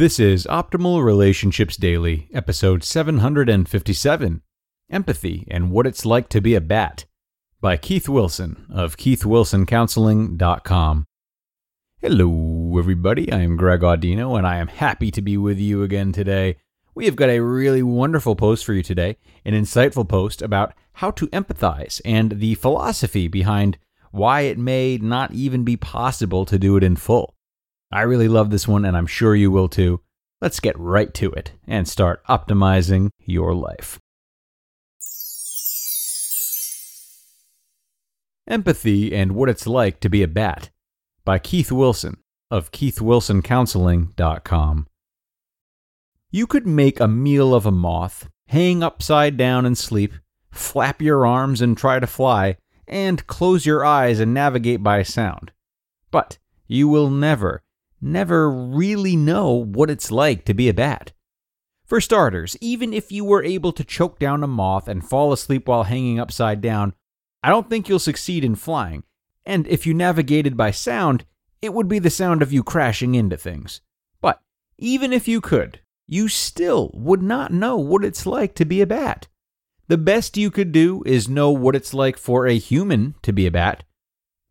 This is Optimal Relationships Daily, episode 757 Empathy and What It's Like to Be a Bat by Keith Wilson of KeithWilsonCounseling.com. Hello, everybody. I am Greg Audino, and I am happy to be with you again today. We have got a really wonderful post for you today, an insightful post about how to empathize and the philosophy behind why it may not even be possible to do it in full. I really love this one, and I'm sure you will too. Let's get right to it and start optimizing your life. Empathy and What It's Like to Be a Bat by Keith Wilson of KeithWilsonCounseling.com. You could make a meal of a moth, hang upside down and sleep, flap your arms and try to fly, and close your eyes and navigate by sound. But you will never, never really know what it's like to be a bat. For starters, even if you were able to choke down a moth and fall asleep while hanging upside down, I don't think you'll succeed in flying. And if you navigated by sound, it would be the sound of you crashing into things. But even if you could, you still would not know what it's like to be a bat. The best you could do is know what it's like for a human to be a bat.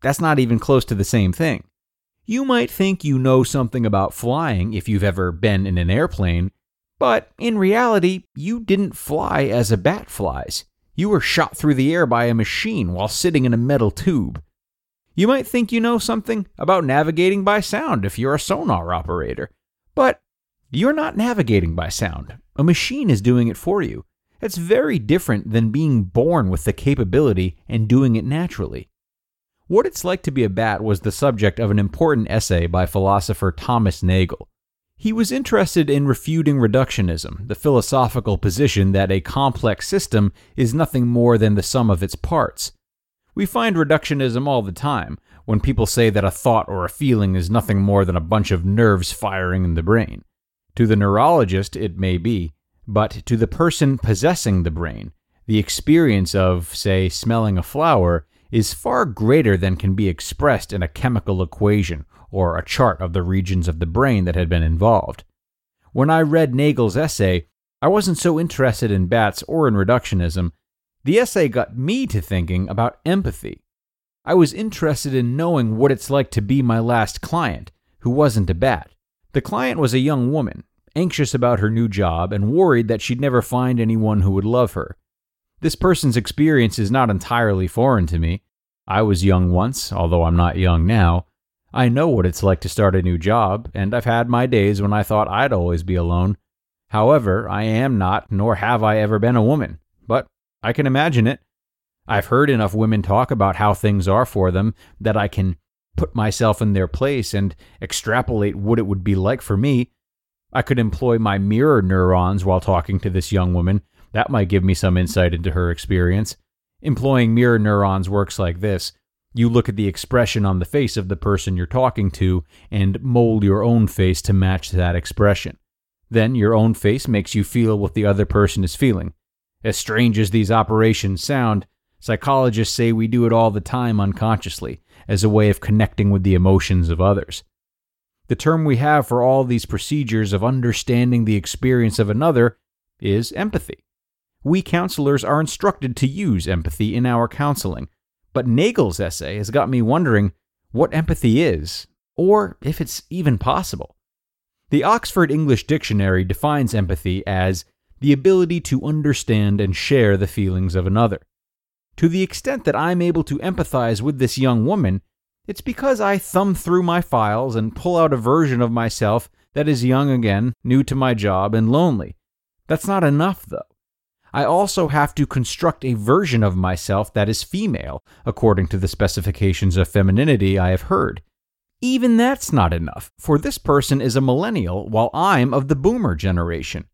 That's not even close to the same thing. You might think you know something about flying if you've ever been in an airplane, but in reality, you didn't fly as a bat flies. You were shot through the air by a machine while sitting in a metal tube. You might think you know something about navigating by sound if you're a sonar operator, but you're not navigating by sound. A machine is doing it for you. It's very different than being born with the capability and doing it naturally. What It's Like to Be a Bat was the subject of an important essay by philosopher Thomas Nagel. He was interested in refuting reductionism, the philosophical position that a complex system is nothing more than the sum of its parts. We find reductionism all the time when people say that a thought or a feeling is nothing more than a bunch of nerves firing in the brain. To the neurologist, it may be, but to the person possessing the brain, the experience of, say, smelling a flower is far greater than can be expressed in a chemical equation or a chart of the regions of the brain that had been involved. When I read Nagel's essay, I wasn't so interested in bats or in reductionism. The essay got me to thinking about empathy. I was interested in knowing what it's like to be my last client, who wasn't a bat. The client was a young woman, anxious about her new job and worried that she'd never find anyone who would love her. This person's experience is not entirely foreign to me. I was young once, although I'm not young now. I know what it's like to start a new job, and I've had my days when I thought I'd always be alone. However, I am not, nor have I ever been a woman, but I can imagine it. I've heard enough women talk about how things are for them that I can put myself in their place and extrapolate what it would be like for me. I could employ my mirror neurons while talking to this young woman that might give me some insight into her experience. Employing mirror neurons works like this you look at the expression on the face of the person you're talking to and mold your own face to match that expression. Then your own face makes you feel what the other person is feeling. As strange as these operations sound, psychologists say we do it all the time unconsciously as a way of connecting with the emotions of others. The term we have for all these procedures of understanding the experience of another is empathy. We counselors are instructed to use empathy in our counseling, but Nagel's essay has got me wondering what empathy is, or if it's even possible. The Oxford English Dictionary defines empathy as the ability to understand and share the feelings of another. To the extent that I'm able to empathize with this young woman, it's because I thumb through my files and pull out a version of myself that is young again, new to my job, and lonely. That's not enough, though. I also have to construct a version of myself that is female, according to the specifications of femininity I have heard. Even that's not enough, for this person is a millennial while I'm of the boomer generation.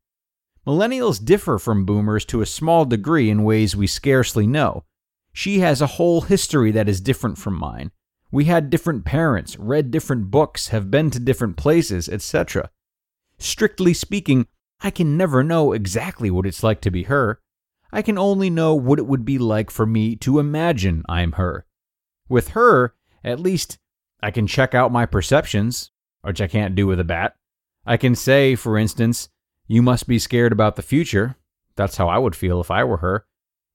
Millennials differ from boomers to a small degree in ways we scarcely know. She has a whole history that is different from mine. We had different parents, read different books, have been to different places, etc. Strictly speaking, I can never know exactly what it's like to be her. I can only know what it would be like for me to imagine I'm her. With her, at least, I can check out my perceptions, which I can't do with a bat. I can say, for instance, you must be scared about the future. That's how I would feel if I were her.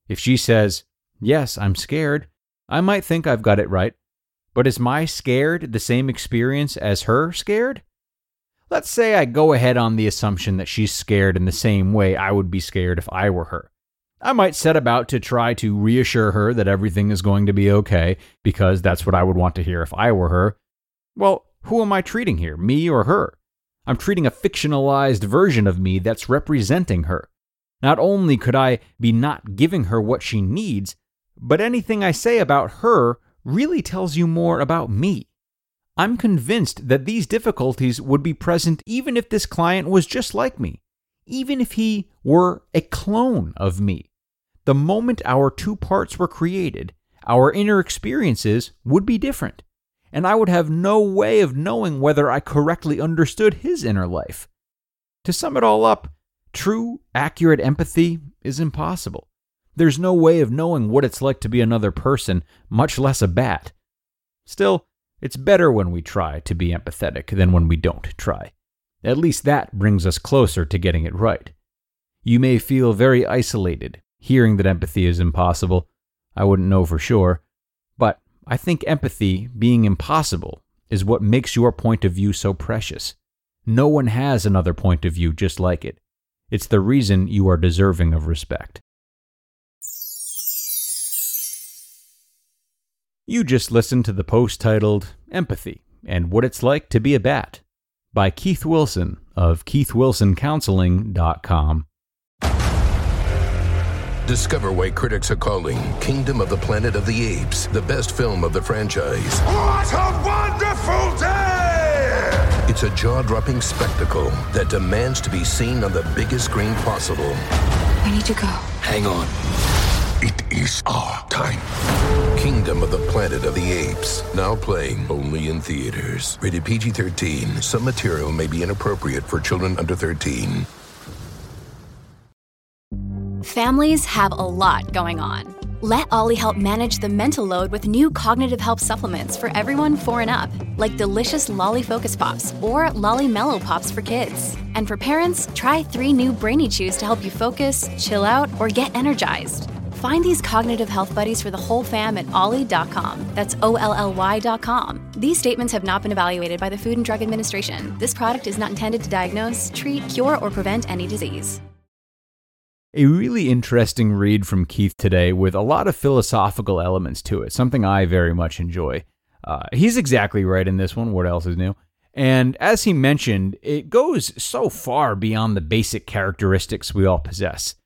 If she says, Yes, I'm scared, I might think I've got it right. But is my scared the same experience as her scared? Let's say I go ahead on the assumption that she's scared in the same way I would be scared if I were her. I might set about to try to reassure her that everything is going to be okay, because that's what I would want to hear if I were her. Well, who am I treating here, me or her? I'm treating a fictionalized version of me that's representing her. Not only could I be not giving her what she needs, but anything I say about her really tells you more about me. I'm convinced that these difficulties would be present even if this client was just like me, even if he were a clone of me. The moment our two parts were created, our inner experiences would be different, and I would have no way of knowing whether I correctly understood his inner life. To sum it all up, true, accurate empathy is impossible. There's no way of knowing what it's like to be another person, much less a bat. Still, it's better when we try to be empathetic than when we don't try. At least that brings us closer to getting it right. You may feel very isolated, hearing that empathy is impossible. I wouldn't know for sure. But I think empathy, being impossible, is what makes your point of view so precious. No one has another point of view just like it. It's the reason you are deserving of respect. You just listened to the post titled Empathy and What It's Like to Be a Bat by Keith Wilson of KeithWilsonCounseling.com. Discover why critics are calling Kingdom of the Planet of the Apes the best film of the franchise. What a wonderful day! It's a jaw dropping spectacle that demands to be seen on the biggest screen possible. We need to go. Hang on. It is our time. Kingdom of the Planet of the Apes. Now playing only in theaters. Rated PG 13. Some material may be inappropriate for children under 13. Families have a lot going on. Let OLLY help manage the mental load with new cognitive help supplements for everyone four and up, like delicious Lolly Focus Pops or Lolly Mellow Pops for kids. And for parents, try three new Brainy Chews to help you focus, chill out, or get energized. Find these cognitive health buddies for the whole fam at olly.com. That's O L L Y.com. These statements have not been evaluated by the Food and Drug Administration. This product is not intended to diagnose, treat, cure, or prevent any disease. A really interesting read from Keith today with a lot of philosophical elements to it, something I very much enjoy. Uh, he's exactly right in this one. What else is new? And as he mentioned, it goes so far beyond the basic characteristics we all possess.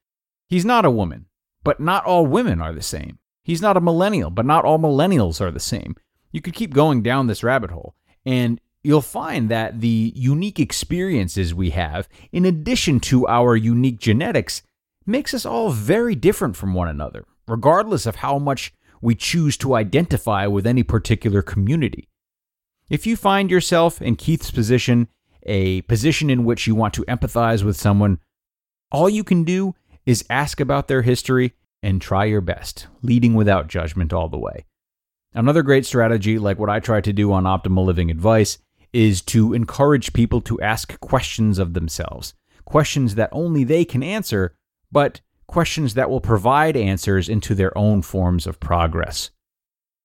He's not a woman but not all women are the same. He's not a millennial, but not all millennials are the same. You could keep going down this rabbit hole, and you'll find that the unique experiences we have, in addition to our unique genetics, makes us all very different from one another, regardless of how much we choose to identify with any particular community. If you find yourself in Keith's position, a position in which you want to empathize with someone, all you can do is ask about their history and try your best, leading without judgment all the way. Another great strategy, like what I try to do on Optimal Living Advice, is to encourage people to ask questions of themselves. Questions that only they can answer, but questions that will provide answers into their own forms of progress.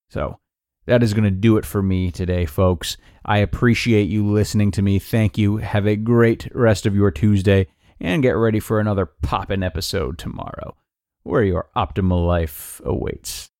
So, that is going to do it for me today, folks. I appreciate you listening to me. Thank you. Have a great rest of your Tuesday and get ready for another poppin' episode tomorrow, where your optimal life awaits.